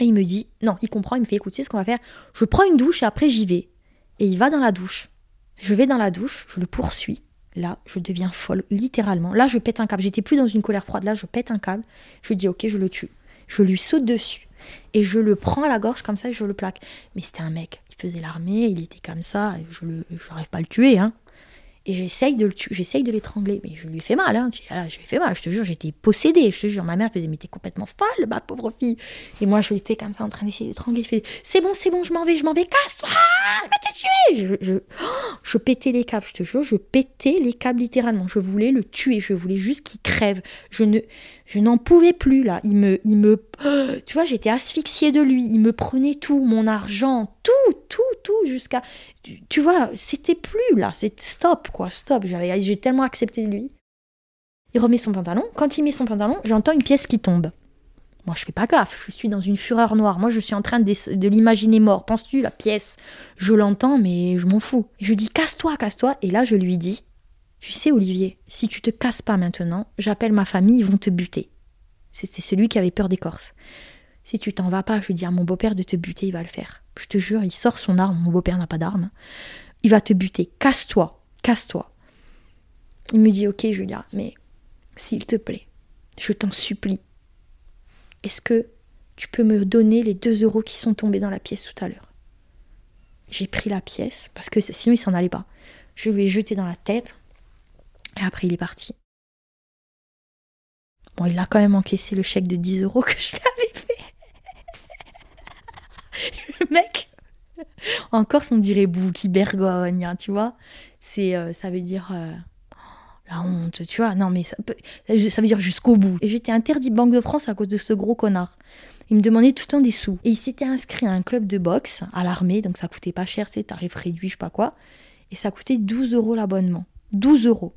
Et il me dit, non, il comprend, il me fait, écoute, ce qu'on va faire? Je prends une douche et après j'y vais. Et il va dans la douche. Je vais dans la douche, je le poursuis. Là, je deviens folle, littéralement. Là, je pète un câble. J'étais plus dans une colère froide. Là, je pète un câble. Je dis, ok, je le tue. Je lui saute dessus. Et je le prends à la gorge comme ça et je le plaque. Mais c'était un mec. Il faisait l'armée, il était comme ça. Je n'arrive pas à le tuer. Hein. Et j'essaye de le tuer, j'essaye de l'étrangler, mais je lui fais mal, hein. Ah, je lui fais mal, je te jure, j'étais possédée, je te jure, ma mère faisait, mais t'es complètement folle, ma pauvre fille. Et moi, je l'étais comme ça en train d'essayer d'étrangler, fait, c'est bon, c'est bon, je m'en vais, je m'en vais, casse-toi, je vais te tuer. Je, je, je, pétais les câbles, je te jure, je pétais les câbles littéralement. Je voulais le tuer, je voulais juste qu'il crève. Je ne, je n'en pouvais plus là. Il me, il me, tu vois, j'étais asphyxiée de lui. Il me prenait tout, mon argent, tout, tout, tout, jusqu'à, tu, vois, c'était plus là. C'est stop quoi, stop. J'avais, j'ai tellement accepté de lui. Il remet son pantalon. Quand il met son pantalon, j'entends une pièce qui tombe. Moi, je fais pas gaffe. Je suis dans une fureur noire. Moi, je suis en train de, de l'imaginer mort. Penses-tu la pièce? Je l'entends, mais je m'en fous. je dis casse-toi, casse-toi. Et là, je lui dis tu sais, Olivier, si tu te casses pas maintenant, j'appelle ma famille, ils vont te buter. C'était celui qui avait peur des Corses. Si tu t'en vas pas, je dis à mon beau-père de te buter, il va le faire. Je te jure, il sort son arme, mon beau-père n'a pas d'arme. Il va te buter. Casse-toi, casse-toi. Il me dit, ok Julia, mais s'il te plaît, je t'en supplie, est-ce que tu peux me donner les deux euros qui sont tombés dans la pièce tout à l'heure? J'ai pris la pièce, parce que sinon il s'en allait pas. Je lui ai jeté dans la tête, et après, il est parti. Il a quand même encaissé le chèque de 10 euros que je lui avais fait. le mec, encore on dirait qui bergogne, hein, tu vois. C'est, euh, ça veut dire euh, la honte, tu vois. Non, mais ça, ça veut dire jusqu'au bout. Et j'étais interdit Banque de France à cause de ce gros connard. Il me demandait tout le temps des sous. Et il s'était inscrit à un club de boxe à l'armée, donc ça coûtait pas cher, c'est tarif réduit, je sais pas quoi. Et ça coûtait 12 euros l'abonnement. 12 euros.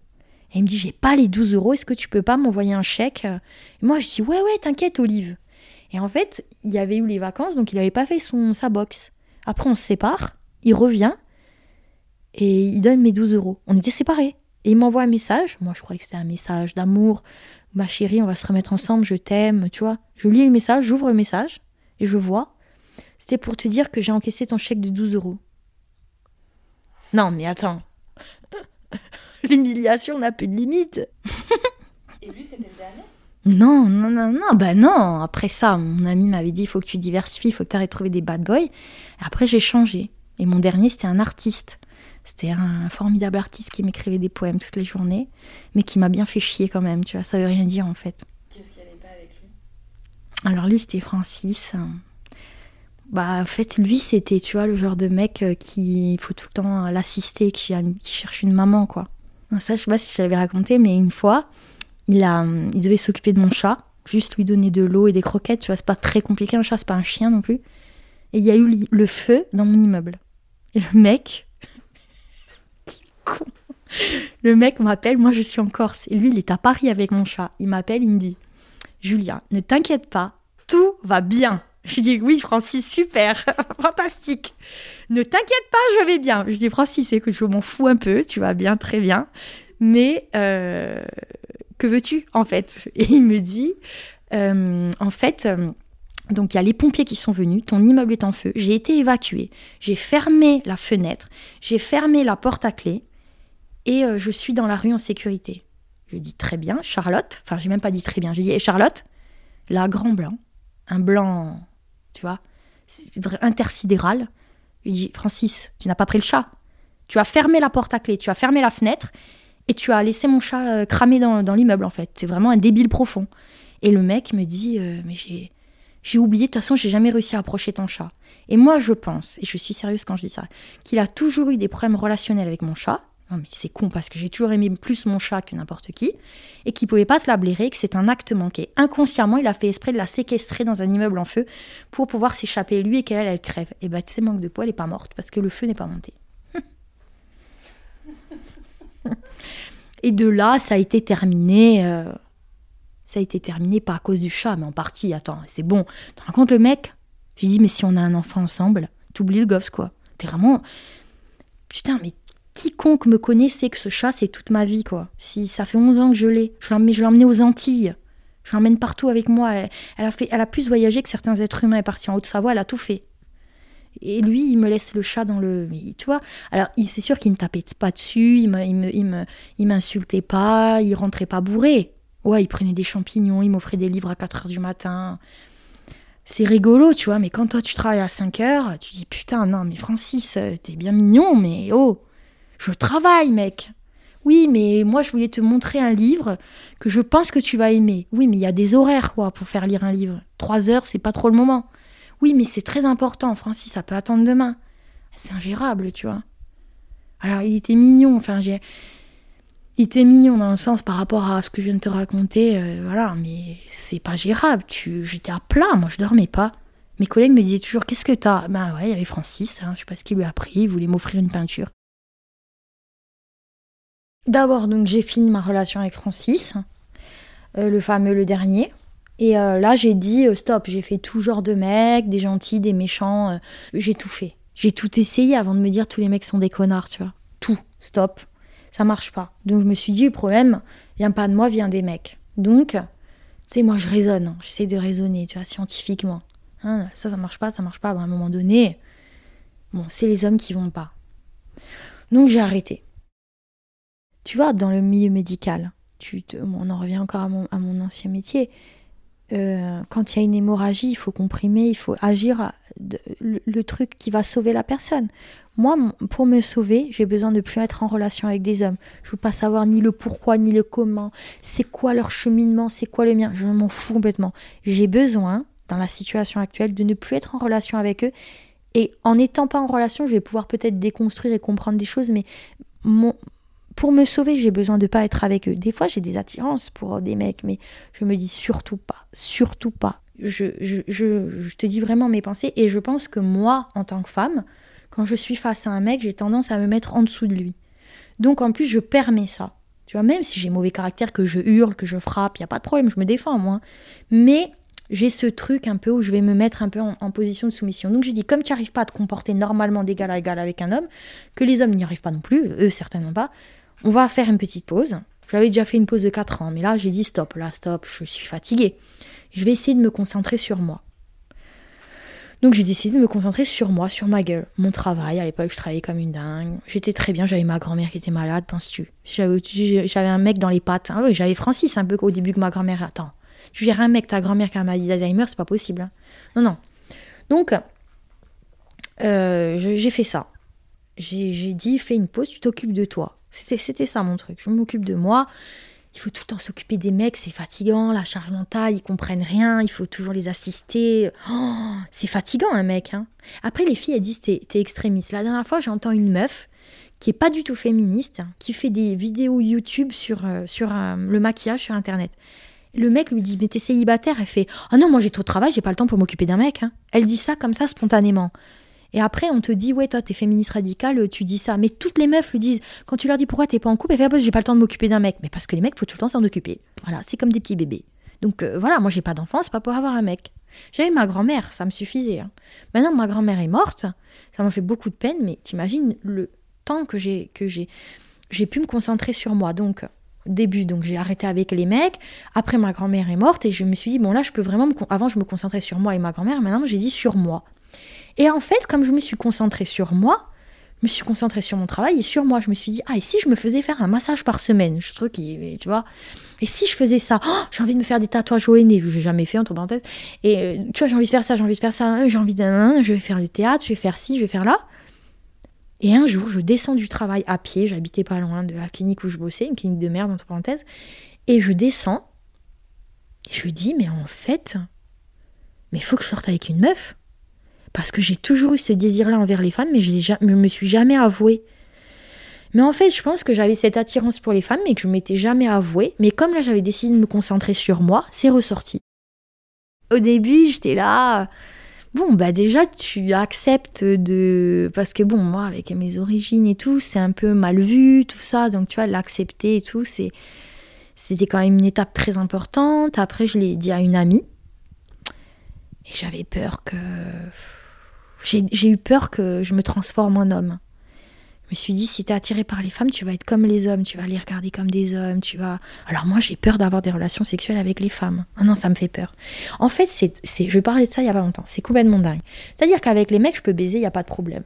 Et il me dit, j'ai pas les 12 euros, est-ce que tu peux pas m'envoyer un chèque? Et Moi, je dis, ouais, ouais, t'inquiète, Olive. Et en fait, il y avait eu les vacances, donc il n'avait pas fait son, sa box. Après, on se sépare, il revient, et il donne mes 12 euros. On était séparés. Et il m'envoie un message. Moi, je croyais que c'était un message d'amour. Ma chérie, on va se remettre ensemble, je t'aime, tu vois. Je lis le message, j'ouvre le message. et je vois. C'était pour te dire que j'ai encaissé ton chèque de 12 euros. Non, mais attends. [laughs] L'humiliation n'a plus de limite. et lui, c'était le dernier? Non, non, non, non, bah non. Après ça, mon ami m'avait dit il faut que tu diversifies, il faut que tu arrêtes de trouver des bad boys. Après, j'ai changé. Et mon dernier, c'était un artiste. C'était un formidable artiste qui m'écrivait des poèmes toutes les journées, mais qui m'a bien fait chier quand même, tu vois, ça veut rien dire en fait. Qu'est-ce qui allait pas avec lui? Alors lui, c'était Francis. Bah en fait, lui, c'était, tu vois, le genre de mec euh, qui il faut tout le temps l'assister, qui, qui, cherche une maman, quoi. Ça, je sais pas si je l'avais raconté, mais une fois, il, a, il devait s'occuper de mon chat, juste lui donner de l'eau et des croquettes, tu vois, c'est pas très compliqué, un chat, c'est pas un chien non plus. Et il y a eu le feu dans mon immeuble. Et le mec, [laughs] con. Le mec m'appelle, moi je suis en Corse, et lui il est à Paris avec mon chat. Il m'appelle, il me dit Julia, ne t'inquiète pas, tout va bien. Je dis oui, Francis, super, [laughs] fantastique. Ne t'inquiète pas, je vais bien. Je dis Francis, écoute, je m'en fous un peu, tu vas bien, très bien. Mais euh, que veux-tu en fait? [laughs] Et il me dit euh, en fait. Euh, donc il y a les pompiers qui sont venus, ton immeuble est en feu, j'ai été évacuée, j'ai fermé la fenêtre, j'ai fermé la porte à clé et je suis dans la rue en sécurité. Je dis très bien, Charlotte, enfin j'ai même pas dit très bien, j'ai dit Charlotte, là grand blanc, un blanc, tu vois, intersidéral. Je dis Francis, tu n'as pas pris le chat, tu as fermé la porte à clé, tu as fermé la fenêtre et tu as laissé mon chat euh, cramer dans, l'immeuble en fait. C'est vraiment un débile profond. Et le mec me dit, euh, mais j'ai j'ai oublié, de toute façon, j'ai jamais réussi à approcher ton chat. Et moi, je pense, et je suis sérieuse quand je dis ça, qu'il a toujours eu des problèmes relationnels avec mon chat. Non, mais c'est con parce que j'ai toujours aimé plus mon chat que n'importe qui. Et qu'il pouvait pas se la blairer, que c'est un acte manqué. Inconsciemment, il a fait esprit de la séquestrer dans un immeuble en feu pour pouvoir s'échapper, lui, et qu'elle, elle crève. Et bah, tu sais, manque de poids, elle est pas morte parce que le feu n'est pas monté. [laughs] et de là, ça a été terminé. Euh, ça a été terminé pas à cause du chat, mais en partie. Attends, c'est bon. Tu compte, le mec? J'ai dit, mais si on a un enfant ensemble, t'oublies le gosse, quoi. T'es vraiment. Putain, mais quiconque me connaît sait que ce chat, c'est toute ma vie, quoi. Si ça fait 11 ans que je l'ai, je l'ai emmené aux Antilles. Je l'emmène partout avec moi. Elle, a fait, elle a plus voyagé que certains êtres humains. Elle est partie en Haute-Savoie, elle a tout fait. Et lui, il me laisse le chat dans le. Tu vois Alors, c'est sûr qu'il me tapait pas dessus, il il m'insultait pas, il rentrait pas bourré. Ouais, il prenait des champignons, il m'offrait des livres à 4 heures du matin. C'est rigolo, tu vois, mais quand toi tu travailles à 5 heures, tu dis putain, non, mais Francis, euh, t'es bien mignon, mais oh, je travaille, mec. Oui, mais moi je voulais te montrer un livre que je pense que tu vas aimer. Oui, mais il y a des horaires, quoi, pour faire lire un livre. 3 heures, c'est pas trop le moment. Oui, mais c'est très important, Francis, ça peut attendre demain. C'est ingérable, tu vois. Alors, il était mignon, enfin, j'ai il était mignon dans le sens par rapport à ce que je viens de te raconter, euh, voilà, mais c'est pas gérable. Tu, j'étais à plat, moi je dormais pas. Mes collègues me disaient toujours Qu'est-ce que t'as? Ben ouais, il y avait Francis, hein, je sais pas ce qu'il lui a pris, il voulait m'offrir une peinture. D'abord, donc j'ai fini ma relation avec Francis, euh, le fameux, le dernier. Et euh, là, j'ai dit stop, j'ai fait tout genre de mecs, des gentils, des méchants, j'ai tout fait. J'ai tout essayé avant de me dire tous les mecs sont des connards, tu vois. Tout, stop ça marche pas. Donc je me suis dit, le problème vient pas de moi, vient des mecs. Donc, tu sais, moi je raisonne, hein. j'essaie de raisonner, tu vois, scientifiquement. Hein, ça, ça marche pas, ça marche pas. à un moment donné, bon, c'est les hommes qui vont pas. Donc j'ai arrêté. Tu vois, dans le milieu médical, on en revient encore à mon, ancien métier. Euh, quand il y a une hémorragie, il faut comprimer, il faut agir le, truc qui va sauver la personne. Moi, pour me sauver, j'ai besoin de plus être en relation avec des hommes. Je veux pas savoir ni le pourquoi ni le comment. C'est quoi leur cheminement, c'est quoi le mien? Je m'en fous complètement. J'ai besoin, dans la situation actuelle, de ne plus être en relation avec eux. Et en n'étant pas en relation, je vais pouvoir peut-être déconstruire et comprendre des choses, mais mon, pour me sauver, j'ai besoin de pas être avec eux. Des fois, j'ai des attirances pour des mecs, mais je me dis surtout pas, surtout pas. Je, je, je, te dis vraiment mes pensées et je pense que moi, en tant que femme, quand je suis face à un mec, j'ai tendance à me mettre en dessous de lui. Donc en plus, je permets ça. Tu vois, même si j'ai mauvais caractère, que je hurle, que je frappe, il n'y a pas de problème, je me défends moi. Mais j'ai ce truc un peu où je vais me mettre un peu en, position de soumission. Donc je dis, comme tu n'arrives pas à te comporter normalement d'égal à égal avec un homme, que les hommes n'y arrivent pas non plus, eux certainement pas, on va faire une petite pause. J'avais déjà fait une pause de 4 ans, mais là j'ai dit stop, là stop, je suis fatiguée. Je vais essayer de me concentrer sur moi. Donc j'ai décidé de me concentrer sur moi, sur ma gueule, mon travail. À l'époque, je travaillais comme une dingue. J'étais très bien. J'avais ma grand-mère qui était malade, penses-tu? J'avais un mec dans les pattes. Ah j'avais Francis un peu au début que ma grand-mère. Attends, tu gères un mec, ta grand-mère qui a maladie d'Alzheimer, c'est pas possible. Hein. Non, non. Donc, euh, j'ai fait ça. J'ai dit, fais une pause, tu t'occupes de toi. C'était ça mon truc. Je m'occupe de moi il faut tout le temps s'occuper des mecs, c'est fatigant, la charge mentale, ils comprennent rien, il faut toujours les assister. Oh, c'est fatigant un mec. Hein. Après, les filles, elles disent t'es, es extrémiste. La dernière fois, j'entends une meuf qui est pas du tout féministe, qui fait des vidéos YouTube sur, euh, sur euh, le maquillage sur Internet. Le mec lui dit mais t'es célibataire? Elle fait ah non moi j'ai trop de travail, j'ai pas le temps pour m'occuper d'un mec. Hein. Elle dit ça comme ça spontanément. Et après, on te dit, ouais, toi, t'es féministe radicale, tu dis ça. Mais toutes les meufs le disent. Quand tu leur dis pourquoi t'es pas en couple, elles font, ah, bah, j'ai pas le temps de m'occuper d'un mec. Mais parce que les mecs, faut tout le temps s'en occuper. Voilà, c'est comme des petits bébés. Donc euh, voilà, moi, j'ai pas d'enfant, c'est pas pour avoir un mec. J'avais ma grand-mère, ça me suffisait. Hein. Maintenant, ma grand-mère est morte, ça m'a fait beaucoup de peine, mais t'imagines le temps que j'ai que j'ai j'ai pu me concentrer sur moi. Donc début, j'ai arrêté avec les mecs. Après, ma grand-mère est morte et je me suis dit bon là, je peux vraiment me avant je me concentrais sur moi et ma grand-mère. Maintenant, j'ai dit sur moi. Et en fait, comme je me suis concentrée sur moi, je me suis concentrée sur mon travail et sur moi. Je me suis dit, ah, et si je me faisais faire un massage par semaine Je trouve tu vois. Et si je faisais ça oh, J'ai envie de me faire des tatouages au nez, que j'ai jamais fait, entre parenthèses. Et euh, tu vois, j'ai envie de faire ça, j'ai envie de faire ça, j'ai envie d'un, je vais faire le théâtre, je vais faire ci, je vais faire là. Et un jour, je descends du travail à pied, j'habitais pas loin de la clinique où je bossais, une clinique de merde, entre parenthèses. Et je descends, et je dis, mais en fait, mais il faut que je sorte avec une meuf. Parce que j'ai toujours eu ce désir-là envers les femmes, mais je ne me suis jamais avouée. Mais en fait, je pense que j'avais cette attirance pour les femmes, mais que je m'étais jamais avouée. Mais comme là, j'avais décidé de me concentrer sur moi, c'est ressorti. Au début, j'étais là. Bon, bah déjà, tu acceptes de. Parce que bon, moi, avec mes origines et tout, c'est un peu mal vu, tout ça. Donc, tu vois, l'accepter et tout. C'était quand même une étape très importante. Après, je l'ai dit à une amie. Et j'avais peur que j'ai eu peur que je me transforme en homme. Je me suis dit, si tu es attiré par les femmes, tu vas être comme les hommes, tu vas les regarder comme des hommes, tu vas... Alors moi, j'ai peur d'avoir des relations sexuelles avec les femmes. Ah non, ça me fait peur. En fait, c'est, je parlais de ça il y a pas longtemps, c'est complètement dingue. C'est-à-dire qu'avec les mecs, je peux baiser, il n'y a pas de problème.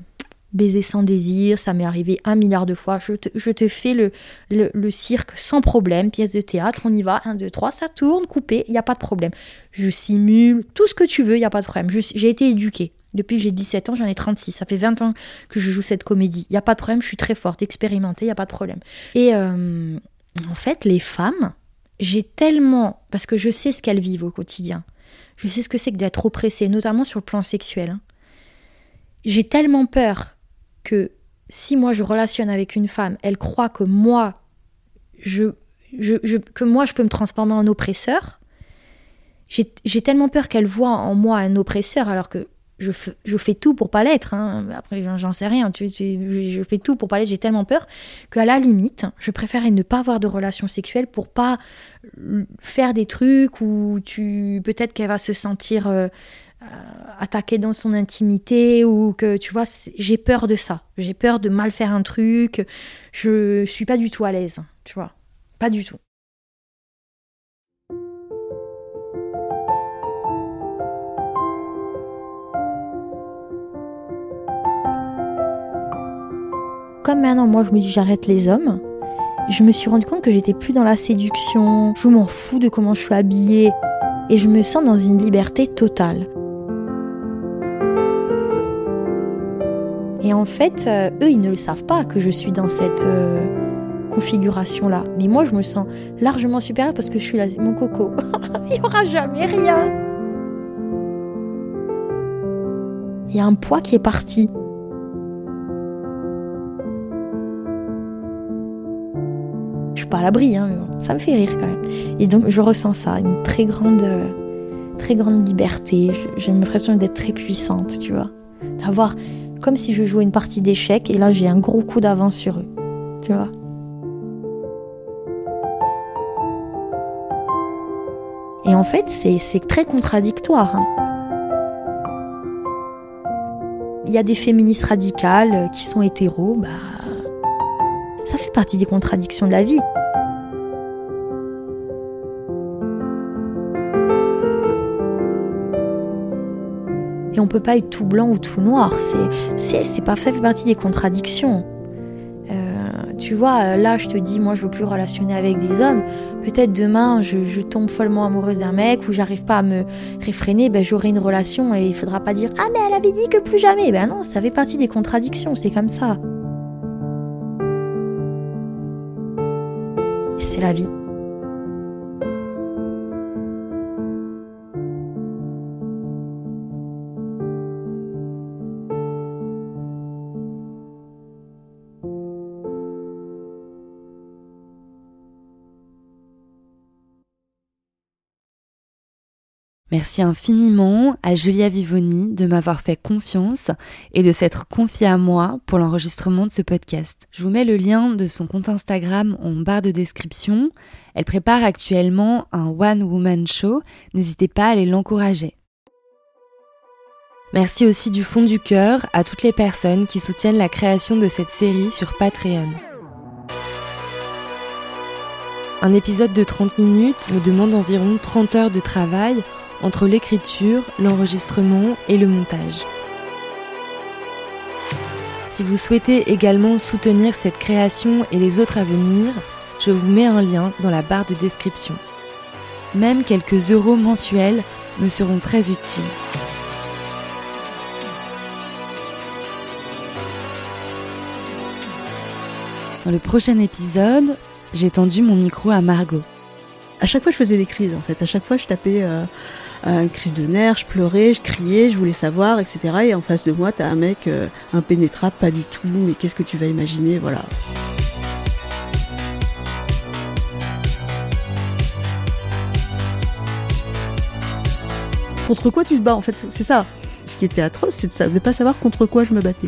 Baiser sans désir, ça m'est arrivé un milliard de fois. Je te, fais le, le, cirque sans problème, pièce de théâtre, on y va, un, deux, trois, ça tourne, coupé, il n'y a pas de problème. Je simule, tout ce que tu veux, il n'y a pas de problème. J'ai été éduquée. Depuis que j'ai 17 ans, j'en ai 36. Ça fait 20 ans que je joue cette comédie. Il n'y a pas de problème, je suis très forte, expérimentée, il n'y a pas de problème. Et euh, en fait, les femmes, j'ai tellement. Parce que je sais ce qu'elles vivent au quotidien. Je sais ce que c'est que d'être oppressée, notamment sur le plan sexuel. Hein. J'ai tellement peur que si moi je relationne avec une femme, elle croit que moi, je, je, que moi je peux me transformer en oppresseur. J'ai tellement peur qu'elle voit en moi un oppresseur alors que je, fais tout pour pas l'être. Hein. Après, j'en sais rien. Je fais tout pour pas l'être. J'ai tellement peur qu'à la limite, je préférerais ne pas avoir de relations sexuelles pour pas faire des trucs où tu peut-être qu'elle va se sentir euh, euh, attaquée dans son intimité ou que tu vois, j'ai peur de ça. J'ai peur de mal faire un truc. Je suis pas du tout à l'aise. Tu vois, pas du tout. Comme maintenant moi je me dis j'arrête les hommes, je me suis rendu compte que j'étais plus dans la séduction, je m'en fous de comment je suis habillée et je me sens dans une liberté totale. Et en fait, euh, eux, ils ne le savent pas que je suis dans cette euh, configuration-là. Mais moi, je me sens largement supérieure parce que je suis là, mon coco. [laughs] Il n'y aura jamais rien. Il y a un poids qui est parti. Pas à l'abri, hein, ça me fait rire quand même. Et donc je ressens ça, une très grande, très grande liberté. J'ai l'impression d'être très puissante, tu vois. D'avoir comme si je jouais une partie d'échecs et là j'ai un gros coup d'avance sur eux, tu vois. Et en fait, c'est très contradictoire. Hein. Il y a des féministes radicales qui sont hétéros, bah, ça fait partie des contradictions de la vie. Et on peut pas être tout blanc ou tout noir. C'est, c'est, pas ça fait partie des contradictions. Euh, tu vois, là, je te dis, moi, je veux plus relationner avec des hommes. Peut-être demain, je, tombe follement amoureuse d'un mec ou j'arrive pas à me réfréner, ben, j'aurai une relation et il faudra pas dire, ah, mais elle avait dit que plus jamais. Ben non, ça fait partie des contradictions, c'est comme ça. C'est la vie. Merci infiniment à Julia Vivoni de m'avoir fait confiance et de s'être confiée à moi pour l'enregistrement de ce podcast. Je vous mets le lien de son compte Instagram en barre de description. Elle prépare actuellement un One Woman Show. N'hésitez pas à aller l'encourager. Merci aussi du fond du cœur à toutes les personnes qui soutiennent la création de cette série sur Patreon. Un épisode de 30 minutes me demande environ 30 heures de travail entre l'écriture, l'enregistrement et le montage. Si vous souhaitez également soutenir cette création et les autres à venir, je vous mets un lien dans la barre de description. Même quelques euros mensuels me seront très utiles. Dans le prochain épisode, j'ai tendu mon micro à Margot. À chaque fois, je faisais des crises en fait. À chaque fois, je tapais euh, une crise de nerfs, je pleurais, je criais, je voulais savoir, etc. Et en face de moi, t'as un mec euh, impénétrable, pas du tout, mais qu'est-ce que tu vas imaginer, voilà. Contre quoi tu te bats en fait? C'est ça. Ce qui était atroce, c'est de ne pas savoir contre quoi je me battais.